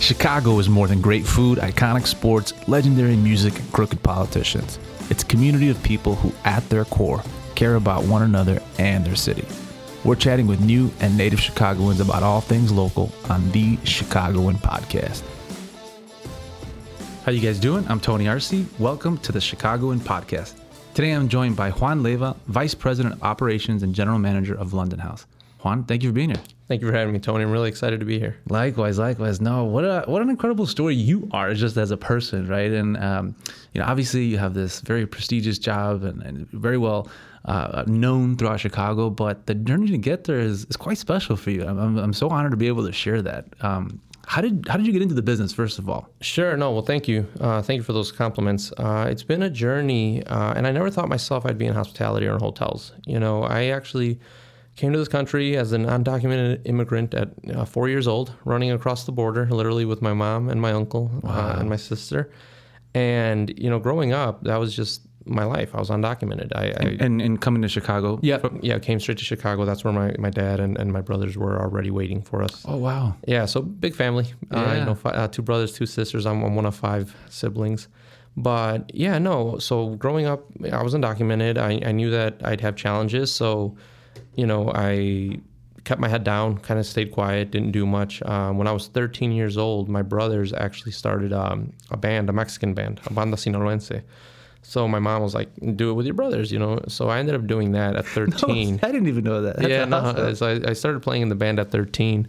Chicago is more than great food, iconic sports, legendary music, and crooked politicians. It's a community of people who, at their core, care about one another and their city. We're chatting with new and native Chicagoans about all things local on the Chicagoan Podcast. How you guys doing? I'm Tony Arce. Welcome to the Chicagoan Podcast. Today I'm joined by Juan Leyva, Vice President of Operations and General Manager of London House. Juan, thank you for being here. Thank you for having me, Tony. I'm really excited to be here. Likewise, likewise. No, what a what an incredible story you are just as a person, right? And um, you know, obviously you have this very prestigious job and, and very well uh, known throughout Chicago, but the journey to get there is, is quite special for you. I'm, I'm, I'm so honored to be able to share that. Um, how did how did you get into the business first of all? Sure. No. Well, thank you. Uh, thank you for those compliments. Uh, it's been a journey, uh, and I never thought myself I'd be in hospitality or in hotels. You know, I actually came to this country as an undocumented immigrant at uh, four years old, running across the border, literally with my mom and my uncle uh, and my sister. And you know, growing up, that was just my life. I was undocumented. I, I and, and coming to Chicago. Yeah, yeah, came straight to Chicago. That's where my, my dad and, and my brothers were already waiting for us. Oh wow. Yeah, so big family. Yeah. Uh, you know, uh, two brothers, two sisters. I'm, I'm one of five siblings. But yeah, no. So growing up, I was undocumented. I, I knew that I'd have challenges. So, you know, I kept my head down, kind of stayed quiet, didn't do much. Um, when I was 13 years old, my brothers actually started um, a band, a Mexican band, a banda sinaloense. So my mom was like, "Do it with your brothers," you know. So I ended up doing that at 13. No, I didn't even know that. That's yeah, no, so I, I, started playing in the band at 13,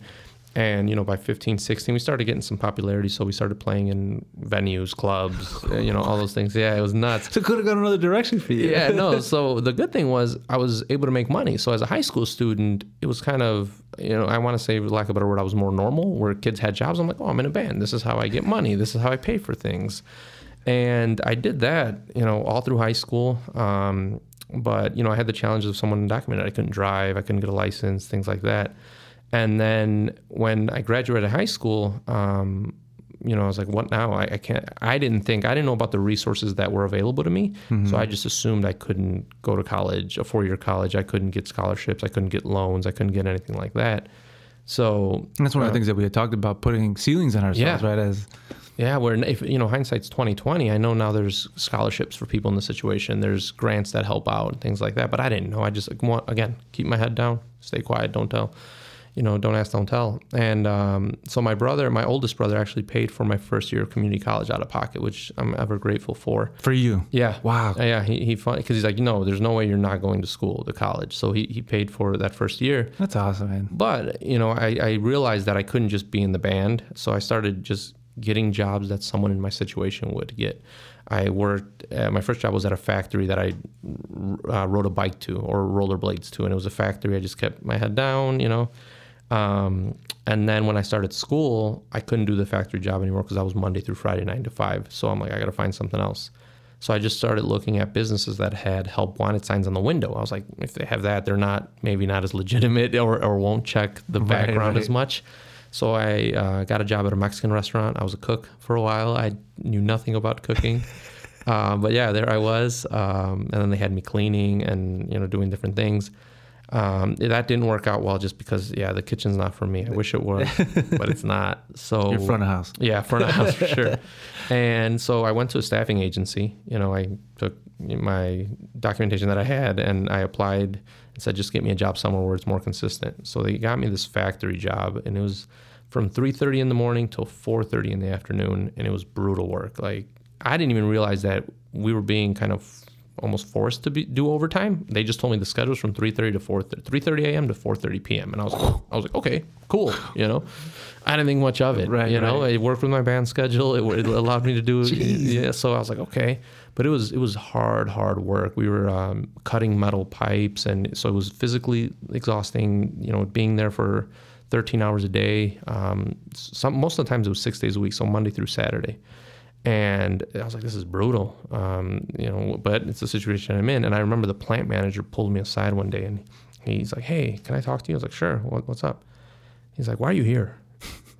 and you know by 15, 16, we started getting some popularity. So we started playing in venues, clubs, uh, you know, all those things. Yeah, it was nuts. So it could have gone another direction for you. yeah, no. So the good thing was I was able to make money. So as a high school student, it was kind of you know I want to say, for lack of a better word, I was more normal. Where kids had jobs, I'm like, oh, I'm in a band. This is how I get money. This is how I pay for things. And I did that, you know, all through high school. Um, but you know, I had the challenges of someone undocumented. I couldn't drive. I couldn't get a license, things like that. And then when I graduated high school, um, you know, I was like, what now? I, I, can't, I didn't think, I didn't know about the resources that were available to me. Mm-hmm. So I just assumed I couldn't go to college, a four year college. I couldn't get scholarships. I couldn't get loans. I couldn't get anything like that. So and that's one uh, of the uh, things that we had talked about putting ceilings on ourselves, yeah. right? As yeah, where if you know hindsight's twenty twenty. I know now there's scholarships for people in the situation. There's grants that help out and things like that. But I didn't know. I just like, want, again keep my head down, stay quiet, don't tell. You know, don't ask, don't tell. And um, so my brother, my oldest brother, actually paid for my first year of community college out of pocket, which I'm ever grateful for. For you? Yeah. Wow. Yeah. He he because he's like, no, there's no way you're not going to school to college. So he he paid for that first year. That's awesome, man. But you know, I I realized that I couldn't just be in the band, so I started just getting jobs that someone in my situation would get. I worked, uh, my first job was at a factory that I uh, rode a bike to or rollerblades to, and it was a factory. I just kept my head down, you know. Um, and then when I started school, I couldn't do the factory job anymore because I was Monday through Friday, nine to five. So I'm like, I got to find something else. So I just started looking at businesses that had help wanted signs on the window. I was like, if they have that, they're not maybe not as legitimate or, or won't check the background right, right. as much. So I uh, got a job at a Mexican restaurant. I was a cook for a while. I knew nothing about cooking. uh, but yeah, there I was. Um, and then they had me cleaning and, you know, doing different things. Um, that didn't work out well just because, yeah, the kitchen's not for me. I wish it was, but it's not. So your front of house. Yeah, front of house for sure. And so I went to a staffing agency. You know, I took my documentation that I had and I applied and said, just get me a job somewhere where it's more consistent. So they got me this factory job, and it was from 3:30 in the morning till 4:30 in the afternoon, and it was brutal work. Like I didn't even realize that we were being kind of almost forced to be, do overtime. They just told me the schedule was from 3:30 to 4:30, 3:30 a.m. to 4:30 p.m. And I was like, I was like, okay, cool. You know, I didn't think much of it. Right. You know, right. it worked with my band schedule. It, it allowed me to do. yeah. So I was like, okay but it was it was hard hard work we were um, cutting metal pipes and so it was physically exhausting you know being there for 13 hours a day um, some most of the times it was six days a week so monday through saturday and i was like this is brutal. Um, you know but it's the situation i'm in. And i remember the plant manager pulled me aside one day and he's like hey can i talk to you? I was like sure. What, what's up? He's like why are you here?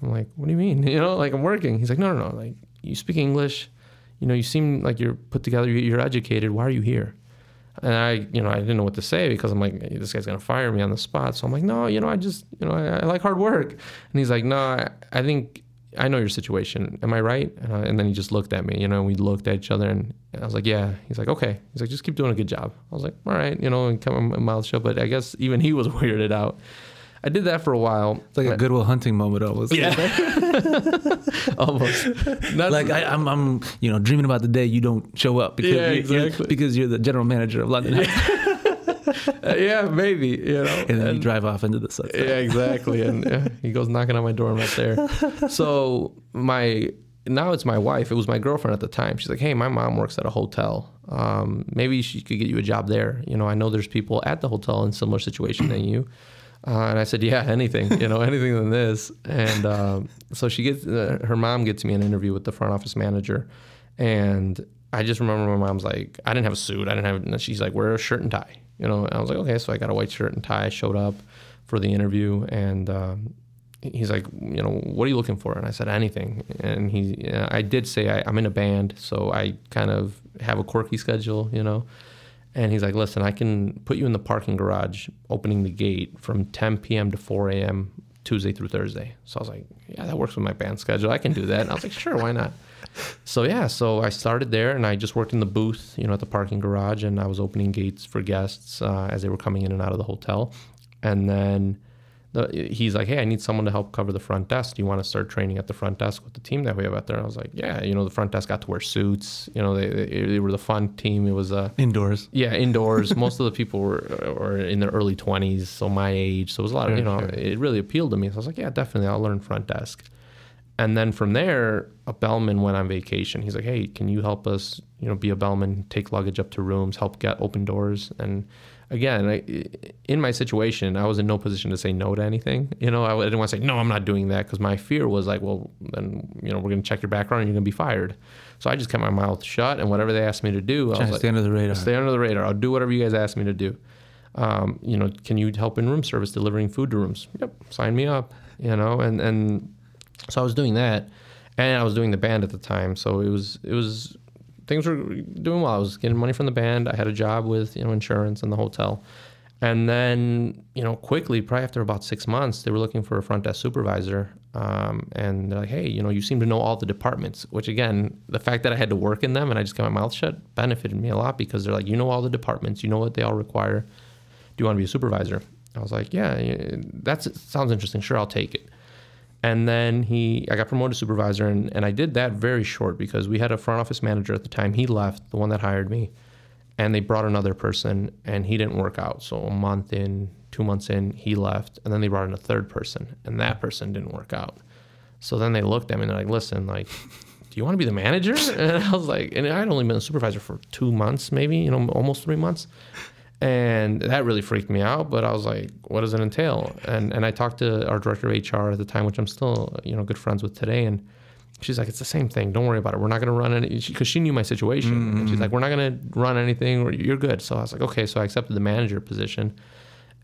I'm like what do you mean? You know like i'm working. He's like no no no. Like you speak english. You know, you seem like you're put together, you're educated. Why are you here? And I, you know, I didn't know what to say because I'm like, this guy's gonna fire me on the spot. So I'm like, no, you know, I just, you know, I, I like hard work. And he's like, no, I, I think I know your situation. Am I right? And, I, and then he just looked at me, you know, and we looked at each other and I was like, yeah. He's like, okay. He's like, just keep doing a good job. I was like, all right, you know, and kept my mouth shut. But I guess even he was weirded out. I did that for a while. It's like a Goodwill Hunting moment almost. Yeah, almost. Not Like I, I'm, I'm, you know, dreaming about the day you don't show up because Yeah, you're, you're- exactly. because you're the general manager of London, House, Uh, yeah, maybe you know. and then you drive off into the sunset. Yeah, exactly. And yeah, he goes knocking on my door. I'm not there. So my now it's my wife. It was my girlfriend at the time. She's like, "Hey, my mom works at a hotel. Um, maybe she could get you a job there. You know, I know there's people at the hotel in similar situation than you." Uh, and I said, "Yeah, anything. You know, anything than this." And um, so she gets uh, her mom gets me an interview with the front office manager, and I just remember my mom's like, I didn't have a suit. I didn't have. and She's like, wear a shirt and tie. You know, and I was like, okay. So I got a white shirt and tie. I showed up for the interview, and um, he's like, you know, what are you looking for? And I said anything. And he, I did say I, I'm in a band, so I kind of have a quirky schedule, you know. And he's like, listen, I can put you in the parking garage, opening the gate from 10 p.m. to 4 a.m. Tuesday through Thursday. So I was like, yeah, that works with my band schedule. I can do that. And I was like, sure, why not? So yeah, so I started there, and I just worked in the booth, you know, at the parking garage, and I was opening gates for guests uh, as they were coming in and out of the hotel. And then the, he's like, "Hey, I need someone to help cover the front desk. Do you want to start training at the front desk with the team that we have out there?" And I was like, "Yeah, you know, the front desk got to wear suits. You know, they they, they were the fun team. It was uh, Indoors. yeah, indoors. Most of the people were, were in their early 20s, so my age. So it was a lot of, you know, Sure, sure. it really appealed to me. So I was like, yeah, definitely, I'll learn front desk. And then from there, a bellman went on vacation. He's like, hey, can you help us, you know, be a bellman, take luggage up to rooms, help get open doors? And again, I, in my situation, I was in no position to say no to anything. You know, I didn't want to say, no, I'm not doing that because my fear was like, well, then, you know, we're going to check your background and you're going to be fired. So I just kept my mouth shut and whatever they asked me to do, I was to like, stay under the radar. Stay under the radar. I'll do whatever you guys ask me to do. Um, you know, can you help in room service, delivering food to rooms? Yep, sign me up. You know, and and so I was doing that, and I was doing the band at the time. So it was it was things were doing well. I was getting money from the band. I had a job with you know insurance and the hotel. And then, you know, quickly, probably after about six months, they were looking for a front desk supervisor. Um, and they're like, hey, you know, you seem to know all the departments, which again, the fact that I had to work in them and I just kept my mouth shut benefited me a lot because they're like, you know all the departments, you know what they all require. Do you want to be a supervisor? I was like, yeah, that sounds interesting. Sure, I'll take it. And then he, I got promoted to supervisor, and, and I did that very short because we had a front office manager at the time. He left, the one that hired me, and they brought another person, and he didn't work out. So a month in, two months in, he left, and then they brought in a third person, and that person didn't work out. So then they looked at me and they're like, listen, like, do you want to be the manager? And I was like, and I'd only been a supervisor for two months, maybe, you know, almost three months. And that really freaked me out. But I was like, what does it entail? And and I talked to our director of HR at the time, which I'm still, you know, good friends with today. And she's like, it's the same thing. Don't worry about it. We're not going to run any, because she, knew my situation. And she's mm-hmm. like, we're not going to run anything. You're good. So I was like, okay. So I accepted the manager position.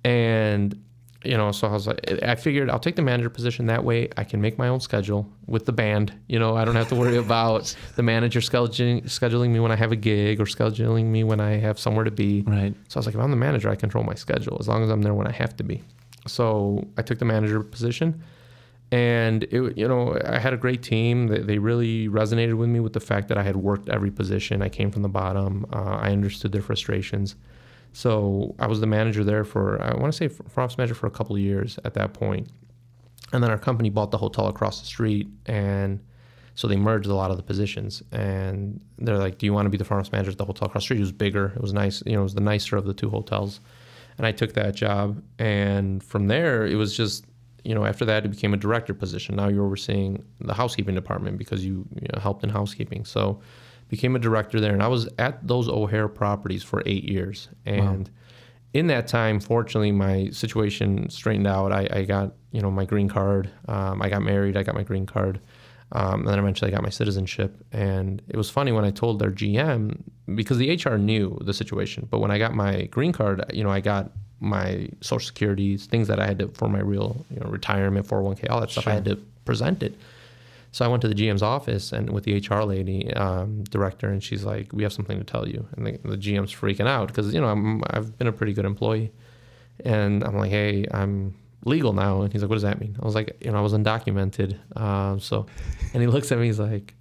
And you know, so I was like, I figured I'll take the manager position. That way I can make my own schedule with the band. You know, I don't have to worry about the manager scheduling, scheduling me when I have a gig or scheduling me when I have somewhere to be. Right. So I was like, if I'm the manager, I control my schedule as long as I'm there when I have to be. So I took the manager position. And it, you know, I had a great team. They, they really resonated with me with the fact that I had worked every position. I came from the bottom. Uh, I understood their frustrations. So I was the manager there for I want to say front office manager for a couple of years at that point, and then our company bought the hotel across the street, and so they merged a lot of the positions. And they're like, "Do you want to be the front office manager at the hotel across the street?" It was bigger. It was nice. You know, it was the nicer of the two hotels, and I took that job. And from there, it was just you know after that it became a director position. Now you're overseeing the housekeeping department because you, you know, helped in housekeeping. So became a director there and i was at those o'hare properties for eight years. And wow. in that time fortunately my situation straightened out. I, I got you know my green card. Um, i got married i got my green card um, and then eventually i got my citizenship. And it was funny when i told their gm because the hr knew the situation but when i got my green card you know i got my social security things that i had to for my real you know retirement 401k all that stuff Sure. i had to present it so I went to the GM's office and with the HR lady, um, director, and she's like, "We have something to tell you." And the, the GM's freaking out because you know I'm, I've been a pretty good employee, and I'm like, "Hey, I'm legal now. And he's like, what does that mean? I was like, you know, I was undocumented. Uh, so, and he looks at me, he's like,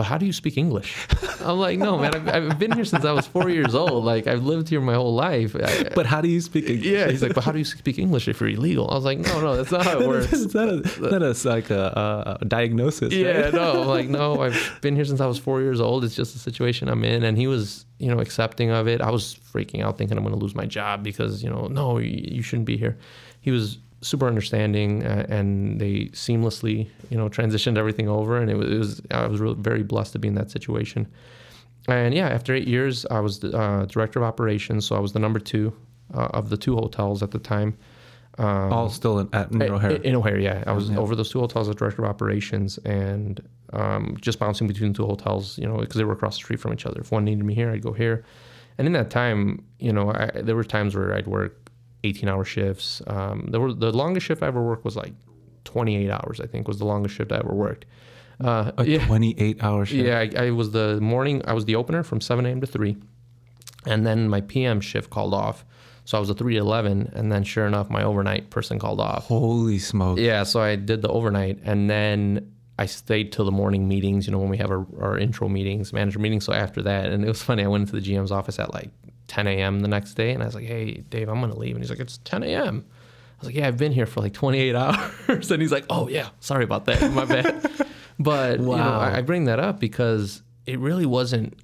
but how do you speak English? I'm like, no, man, I've, I've been here since I was four years old. Like, I've lived here my whole life. I, but how do you speak English? yeah, he's like, but how do you speak English if you're illegal? I was like, no, no, that's not how it works. Is that, a, like a, a diagnosis? Yeah, right? no, I'm like, no, I've been here since I was four years old. It's just the situation I'm in. And he was, you know, accepting of it. I was freaking out thinking I'm going to lose my job because, you know, no, you, you shouldn't be here. He was super understanding uh, and they seamlessly, you know, transitioned everything over. And it was, it was I was really very blessed to be in that situation. And yeah, after eight years, I was the uh, director of operations. So I was the number two uh, of the two hotels at the time. Um, All still in, at near O'Hare. in O'Hare, yeah. I was Yeah. over those two hotels as director of operations and um, just bouncing between the two hotels, you know, because they were across the street from each other. If one needed me here, I'd go here. And in that time, you know, I, there were times where I'd work 18 hour shifts. Um, there were the longest shift I ever worked was like 28 hours, I think, was the longest shift I ever worked. Uh, a yeah. 28 hour shift. Yeah, I, I was the morning. I was the opener from 7 a.m. to 3, and then my PM shift called off. So I was a 3 to 11, and then sure enough, my overnight person called off. Holy smoke. Yeah, so I did the overnight, and then I stayed till the morning meetings. You know, when we have our, our intro meetings, manager meetings. So after that, and it was funny. I went into the GM's office at like 10 a.m. the next day, and I was like, "Hey, Dave, I'm gonna leave," and he's like, "It's 10 a.m." I was like, "Yeah, I've been here for like 28 hours," and he's like, "Oh yeah, sorry about that, my bad." But you know, I, I bring that up because it really wasn't.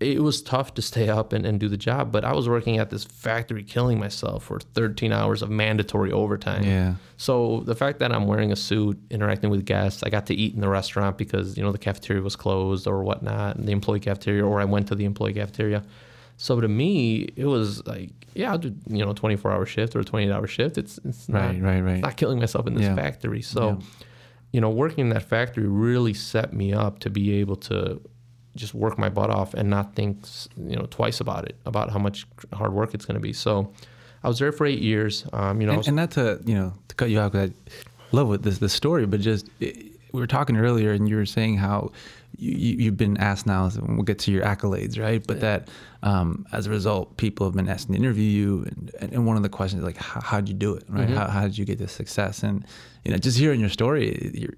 It was tough to stay up and, and do the job, but I was working at this factory, killing myself for 13 hours of mandatory overtime. Yeah. So the fact that I'm wearing a suit, interacting with guests, I got to eat in the restaurant because you know the cafeteria was closed or whatnot, and the employee cafeteria, or I went to the employee cafeteria. So to me, it was like, yeah, I'll do you know 24 hour shift or a 28 hour shift. It's it's not, Right, right, right. not killing myself in this Yeah. factory. So, Yeah. you know, working in that factory really set me up to be able to just work my butt off and not think, you know, twice about it, about how much hard work it's going to be. So, I was there for eight years. Um, you know, and, was- and not to you know to cut you off 'cause I love what this the story, but just it, we were talking earlier, and you were saying how you, you've been asked now. So we'll get to your accolades, right? But that um, as a result, people have been asking to interview you, and, and one of the questions is like, how, how'd you do it, right? How, how did you get this success? And you know, just hearing your story, you're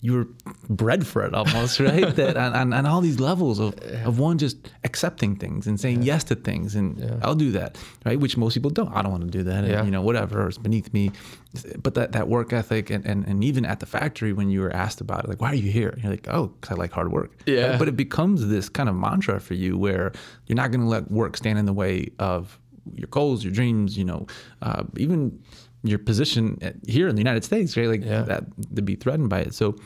you were bred for it almost, right? that on, on, on all these levels of, of one just accepting things and saying yes to things, and Yeah. I'll do that, right? Which most people don't. I don't want to do that, and, you know, whatever, it's beneath me. But that, that work ethic, and, and, and even at the factory, when you were asked about it, like, why are you here? You're like, oh, because I like hard work. Yeah. Right? But it becomes this kind of mantra for you where you're not going to let work stand in the way of your goals, your dreams, you know, uh, even your position at, here in the United States, right? Like Yeah. that to be threatened by it. So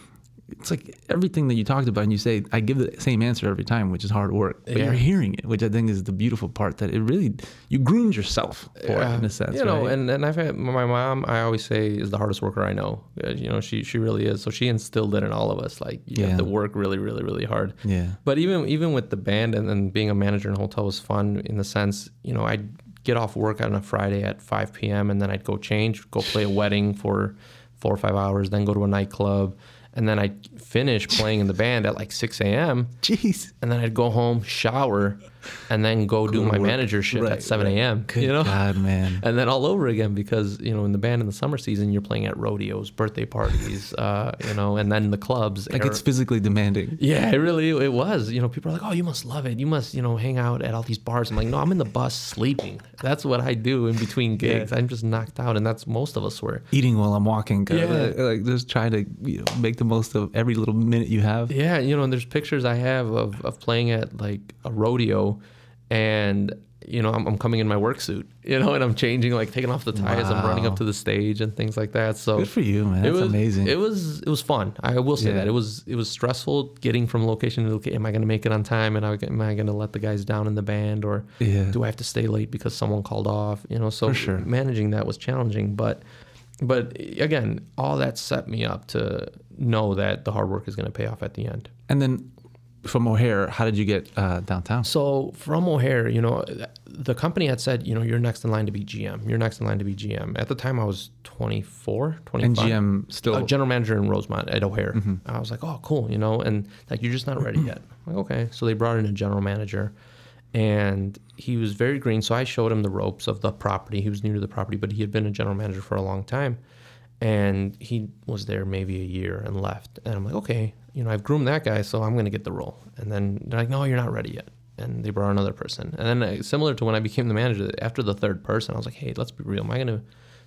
it's like everything that you talked about, and you say, I give the same answer every time, which is hard work. But Yeah. you're hearing it, which I think is the beautiful part that it really, you groomed yourself for it in a sense. you know, right? and, and I've had my mom. I always say is the hardest worker I know. Uh, You know, she she really is. So she instilled it in all of us. Like you Yeah. have to work really, really, really hard. yeah. But even even with the band and then being a manager in a hotel was fun in the sense, you know, I'd get off work on a Friday at 5 p.m. and then I'd go change, go play a wedding for four or five hours, then go to a nightclub, and then I'd finish playing in the band at like 6 a.m. Jeez. and then I'd go home, shower, and then go do my work. manager shift Right, at 7 right. a.m. You know, God, man. and then all over again because you know in the band in the summer season you're playing at rodeos, birthday parties, uh, you know, and then the clubs. Like are- it's physically demanding. yeah, it really it was. You know, people are like, "Oh, you must love it. You must, you know, hang out at all these bars." I'm like, "No, I'm in the bus sleeping. That's what I do in between gigs. I'm just knocked out, and that's most of us were." Eating while I'm walking, Yeah. like, like just trying to you know make the most of every little minute you have. Yeah, you know, and there's pictures I have of, of playing at like a rodeo, and you know, I'm, I'm coming in my work suit, you know, and I'm changing, like taking off the tie as I'm running up to the stage and things like that. So Good for you, man. it was amazing. It was it was fun. I will say Yeah. that it was it was stressful getting from location to location. Am I going to make it on time? And am I going to let the guys down in the band, or Yeah. do I have to stay late because someone called off? You know, so sure. managing that was challenging, but but again, all that set me up to know that the hard work is going to pay off at the end. And then from O'Hare, how did you get uh, downtown? So from O'Hare, you know, the company had said, you know, you're next in line to be GM. You're next in line to be GM. At the time, I was 24, 25. And GM still. Uh, general manager in Rosemont at O'Hare. I was like, oh, cool, you know, and like, you're just not ready yet. I'm like, okay. So they brought in a general manager. and he was very green. So I showed him the ropes of the property. He was new to the property, but he had been a general manager for a long time, and he was there maybe a year and left. And I'm like, okay, you know, I've groomed that guy, so I'm going to get the role. And then they're like, no, you're not ready yet. And they brought another person. And then uh, similar to when I became the manager, after the third person, I was like, hey, let's be real. Am I going to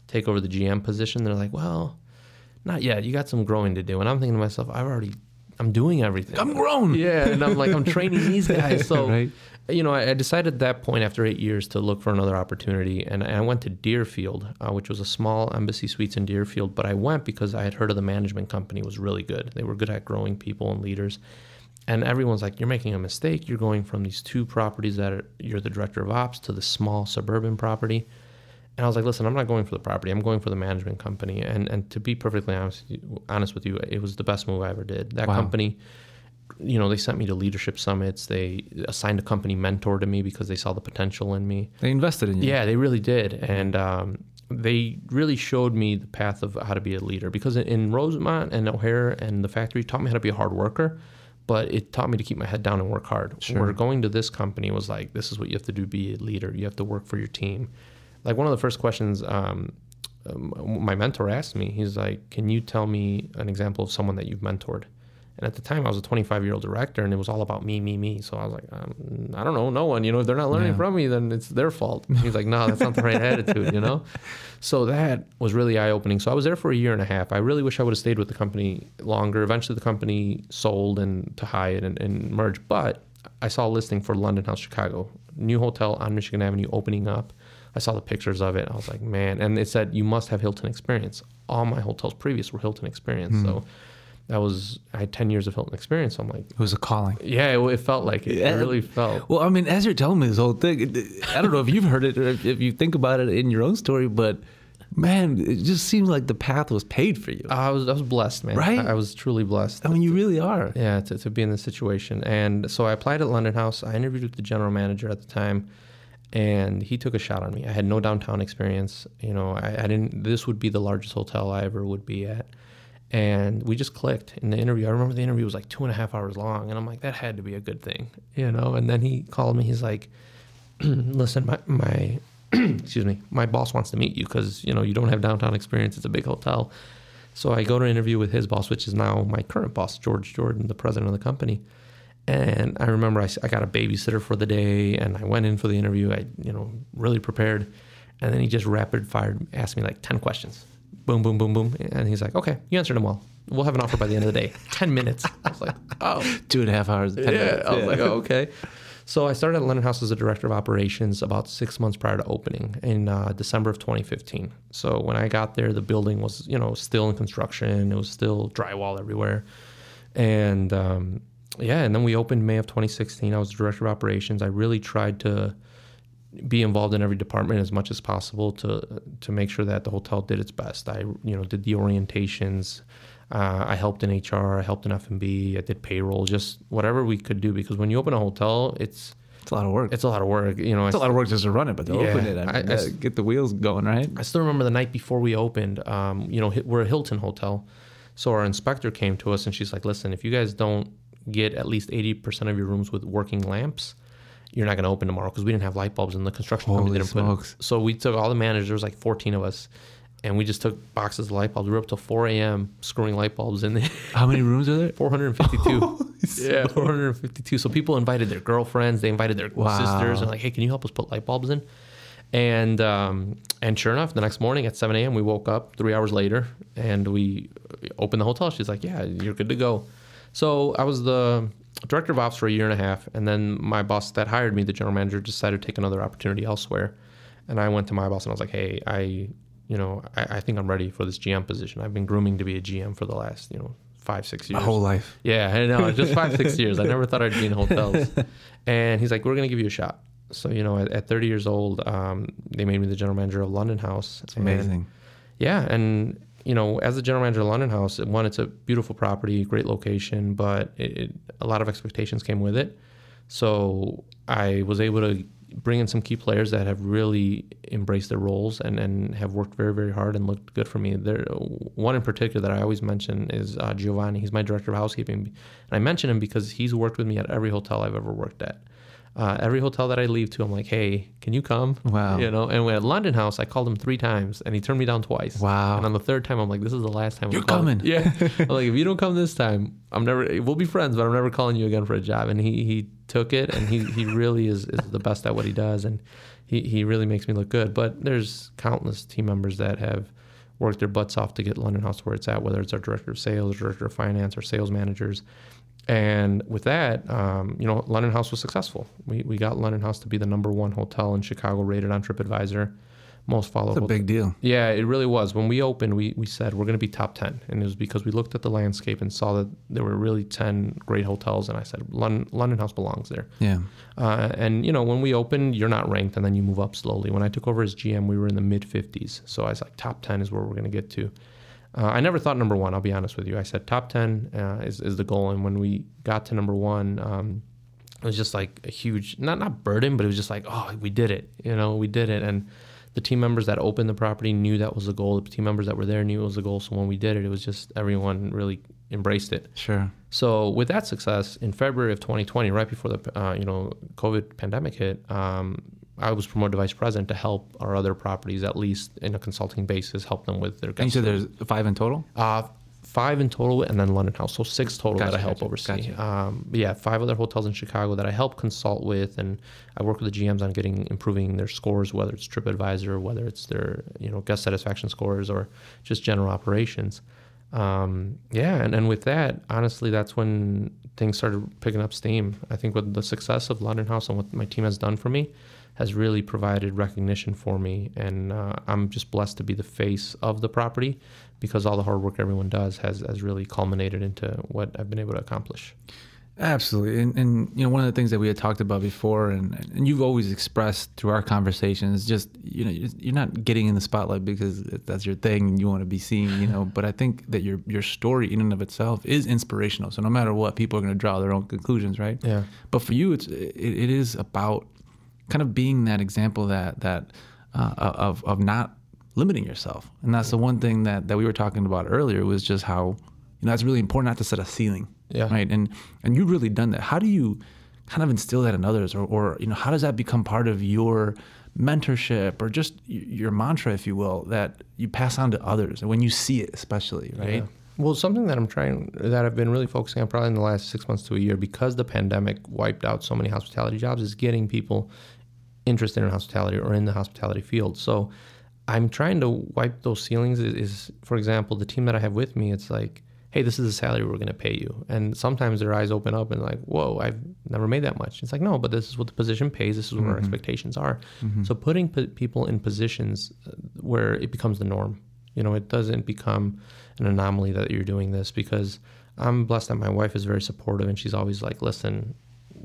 take over the GM position? They're like, well, not yet. You got some growing to do. And I'm thinking to myself, I've already, I'm doing everything. I'm grown. Yeah, and I'm like, I'm training these guys. So, Right. You know, I, I decided at that point after eight years to look for another opportunity, and I went to Deerfield, uh, which was a small embassy suites in Deerfield. But I went because I had heard of the management company was really good. They were good at growing people and leaders. And everyone's like, you're making a mistake. You're going from these two properties that are, you're the director of ops to the small suburban property. And I was like, listen, I'm not going for the property. I'm going for the management company. And and to be perfectly honest, honest with you, it was the best move I ever did. That Wow. company, you know, they sent me to leadership summits. They assigned a company mentor to me because they saw the potential in me. They invested in you. Yeah, they really did, and um, they really showed me the path of how to be a leader. Because in- Rosemont and O'Hare and the factory taught me how to be a hard worker, but it taught me to keep my head down and work hard. Sure. Where going to this company was like, this is what you have to do: be a leader. You have to work for your team. Like one of the first questions. Um, um, my mentor asked me, he's like, "Can you tell me an example of someone that you've mentored?" And at the time, I was a 25 year old director, and it was all about me, me, me. So I was like, um, I don't know, no one. You know, if they're not learning Yeah. from me, then it's their fault. He's like, no, that's not the right attitude. You know. So that was really eye opening. So I was there for a year and a half. I really wish I would have stayed with the company longer. Eventually, the company sold and to Hyatt and, and merged. But I saw a listing for London House Chicago, new hotel on Michigan Avenue opening up. I saw the pictures of it. I was like, man, and it said you must have Hilton experience. All my hotels previous were Hilton experience. Hmm. So that was I had 10 years of Hilton experience. So I'm like, It was a calling. yeah, it, it felt like it. Yeah. It really felt. Well, I mean, as you're telling me this whole thing, I don't know if you've heard it or if, if you think about it in your own story, but man, it just seems like the path was paid for you. I was I was blessed, man. Right? I, I was truly blessed. I mean, you really are. Yeah, to, to be in this situation. And so I applied at London House. I interviewed with the general manager at the time, and he took a shot on me. I had no downtown experience. You know, I, I didn't. This would be the largest hotel I ever would be at, and we just clicked in the interview. I remember the interview was like two and a half hours long, and I'm like, that had to be a good thing, you know. And then he called me. He's like, listen, my my. excuse me, my boss wants to meet you because you know you don't have downtown experience. It's a big hotel, so I go to an interview with his boss, which is now my current boss, George Jordan, the president of the company. And I remember I got a babysitter for the day, and I went in for the interview. I, you know, really prepared, and then he just rapid fired, asked me like ten questions, boom, boom, boom, boom, and he's like, "Okay, you answered them well. We'll have an offer by the end of the day. Ten minutes." I was like, "Oh, Two and a half hours. 10 yeah." minutes, I was like, "Oh, okay." So I started at London House as a director of operations about six months prior to opening in uh, December of 2015. So when I got there, the building was, you know, still in construction. It was still drywall everywhere, and um, yeah. And then we opened May of 2016. I was director of operations. I really tried to be involved in every department as much as possible to to make sure that the hotel did its best. I you know did the orientations. Uh, I helped in HR. I helped in F and B. I did payroll. Just whatever we could do because when you open a hotel, it's It's a lot of work. It's, a lot of work. You know, it's I, a lot of work just to run it, but to Yeah, open it, I I- mean, I uh, s- get the wheels going, right? I still remember the night before we opened. Um, you know, we're a Hilton hotel, so our inspector came to us and she's like, "Listen, if you guys don't get at least eighty percent of your rooms with working lamps." You're not going to open tomorrow because we didn't have light bulbs and the construction company didn't smokes. put. So we took all the managers, there was like 14 of us, and we just took boxes of light bulbs. We were up till 4 a.m. screwing light bulbs in there. How many rooms are there? 452. yeah, 452. So people invited their girlfriends, they invited their Wow. sisters, and like, hey, can you help us put light bulbs in? And um, and sure enough, the next morning at 7 a.m. we woke up three hours later and we opened the hotel. She's like, yeah, you're good to go. So I was the director of ops for a year and a half, and then my boss that hired me, the general manager, decided to take another opportunity elsewhere. And I went to my boss and I was like, hey, I, you know, I, I think I'm ready for this GM position. I've been grooming to be a GM for the last, you know, five, six years. My whole life. Yeah, I know. Just five, six years. I never thought I'd be in hotels. And he's like, we're going to give you a shot. So, you know, at, at 30 years old, um, they made me the general manager of London House. It's amazing. Yeah. And, you know, as the general manager of London House, one, it's a beautiful property, great location, but it, it, a lot of expectations came with it. So I was able to bring in some key players that have really embraced their roles and, and have worked very, very hard and looked good for me. There, one in particular that I always mention is uh, Giovanni. He's my director of housekeeping. And I mention him because he's worked with me at every hotel I've ever worked at. Uh, every hotel that I leave to, I'm like, hey, can you come? Wow. You know, and at London House, I called him three times and he turned me down twice. Wow. And on the third time, I'm like, this is the last time I'm You're calling. coming. Yeah. I'm like, if you don't come this time, I'm never, we'll be friends, but I'm never calling you again for a job. And he, he took it and he, he really is, is the best at what he does. And he, he really makes me look good. But there's countless team members that have worked their butts off to get London House where it's at, whether it's our director of sales, director of finance, or sales managers. And with that, um, you know, London House was successful. We, we got London House to be the number one hotel in Chicago rated on TripAdvisor, most followed. It's a big deal. yeah, it really was. When we opened, we, we said we're going to be top 10. And it was because we looked at the landscape and saw that there were really 10 great hotels. And I said, London, London House belongs there. Yeah. Uh, and, you know, when we opened, you're not ranked and then you move up slowly. When I took over as GM, we were in the mid 50s. So I was like, top 10 is where we're going to get to. Uh, I never thought number one, I'll be honest with you. I said top 10 uh, is, is the goal. And when we got to number one, um, it was just like a huge, not, not burden, but it was just like, oh, we did it. You know, we did it. And, the team members that opened the property knew that was the goal. The team members that were there knew it was the goal. So when we did it, it was just everyone really embraced it. Sure. So with that success, in February of 2020, right before the uh, you know COVID pandemic hit, um, I was promoted to vice president to help our other properties, at least in a consulting basis, help them with their And you said there's five in total? uh, five in total, and then London House, so six total Gotcha, that I help gotcha, oversee. gotcha. Um, yeah, five other hotels in Chicago that I help consult with, and I work with the GMs on getting improving their scores, whether it's TripAdvisor, whether it's their you know guest satisfaction scores, or just general operations. Um, yeah, and, and with that, honestly, that's when things started picking up steam. I think with the success of London House and what my team has done for me has really provided recognition for me, and uh, I'm just blessed to be the face of the property because all the hard work everyone does has, has really culminated into what I've been able to accomplish. Absolutely, and, and you know one of the things that we had talked about before, and and you've always expressed through our conversations, just you know you're not getting in the spotlight because that's your thing and you want to be seen, you know. But I think that your your story in and of itself is inspirational. So no matter what, people are going to draw their own conclusions, right? Yeah. But for you, it's it, it is about kind of being that example that that uh, of of not limiting yourself, and that's the one thing that that we were talking about earlier was just how you know it's really important not to set a ceiling Yeah. right? And and you've really done that. How do you kind of instill that in others? Or, or you know how does that become part of your mentorship or just your mantra if you will that you pass on to others when you see it especially right? Yeah. Well, something that I'm trying, that I've been really focusing on probably in the last six months to a year because the pandemic wiped out so many hospitality jobs is getting people interested in hospitality or in the hospitality field. So I'm trying to wipe those ceilings. Is, is for example, the team that I have with me, it's like, hey, this is the salary we're going to pay you. And sometimes their eyes open up and like, whoa, I've never made that much. It's like, no, but this is what the position pays. This is what our expectations are. So putting p- people in positions uh, where it becomes the norm. You know, it doesn't become an anomaly that you're doing this because I'm blessed that my wife is very supportive and she's always like, listen,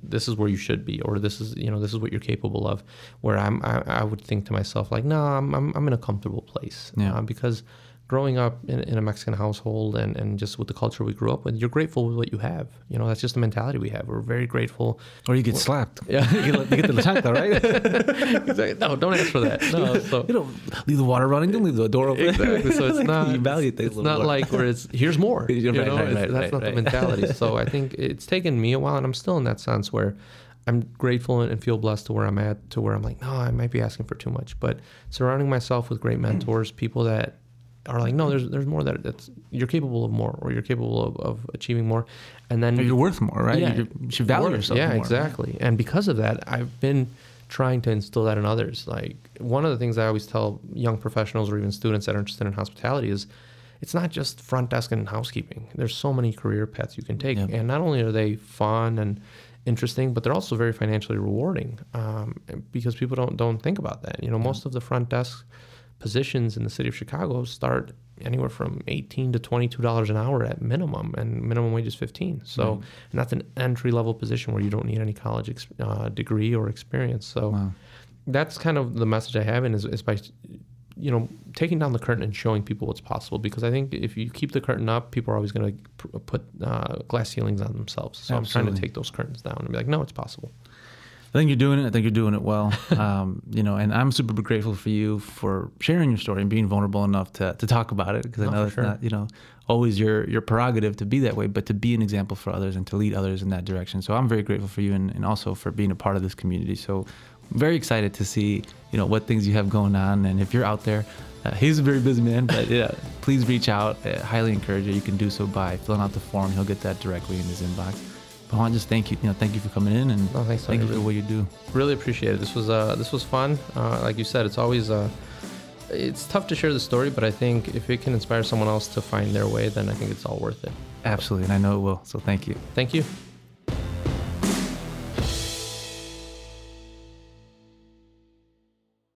this is where you should be, or this is, you know, this is what you're capable of. Where I'm, I, I would think to myself like, no, I'm, I'm, I'm in a comfortable place Yeah. uh, because growing up in, in a Mexican household and, and just with the culture we grew up with, you're grateful with what you have. You know, that's just the mentality we have. We're very grateful. or you get slapped Yeah. you get, you get the chancla, right Exactly. No, don't ask for that. No, so you don't leave the water running don't leave the door open exactly. So it's not you value things It's not more. like where it's here's more. You Right, know, right, right, that's not the mentality. So I think it's taken me a while, and I'm still in that sense where I'm grateful and feel blessed to where I'm at, to where I'm like, no, I might be asking for too much. But surrounding myself with great mentors, people that are like, no, there's there's more that that's you're capable of more, or you're capable of, of achieving more, and then you're worth more right Yeah. you should value Worth, yourself Yeah, more, exactly. And because of that, I've been trying to instill that in others. Like one of the things I always tell young professionals or even students that are interested in hospitality is it's not just front desk and housekeeping. There's so many career paths you can take. Yep. And not only are they fun and interesting, but they're also very financially rewarding um, because people don't don't think about that. You know, most of the front desk positions in the city of Chicago start anywhere from 18 to 22 dollars an hour at minimum and minimum wage is 15 so and that's an entry level position where you don't need any college ex- uh, degree or experience. So Wow. that's kind of the message i have and is, is by you know taking down the curtain and showing people what's possible because i think if you keep the curtain up people are always going to pr- put uh, glass ceilings on themselves. So i'm trying to take those curtains down and be like no it's possible I think you're doing it. I think you're doing it well. Um, you know, and I'm super grateful for you for sharing your story and being vulnerable enough to, to talk about it because I Oh, know for it's sure. not you know always your your prerogative to be that way, but to be an example for others and to lead others in that direction. So I'm very grateful for you and, and also for being a part of this community. So I'm very excited to see you know what things you have going on and if you're out there. Uh, he's a very busy man, but yeah, please reach out. I highly encourage you. You can do so by filling out the form. He'll get that directly in his inbox. But I just thank you. You know, thank you for coming in and No, thanks, thank you Tony. for what you do. Really appreciate it. This was uh, this was fun. Uh, like you said, it's always uh, it's tough to share the story, but I think if it can inspire someone else to find their way, then I think it's all worth it. Absolutely, and I know it will. So thank you. Thank you.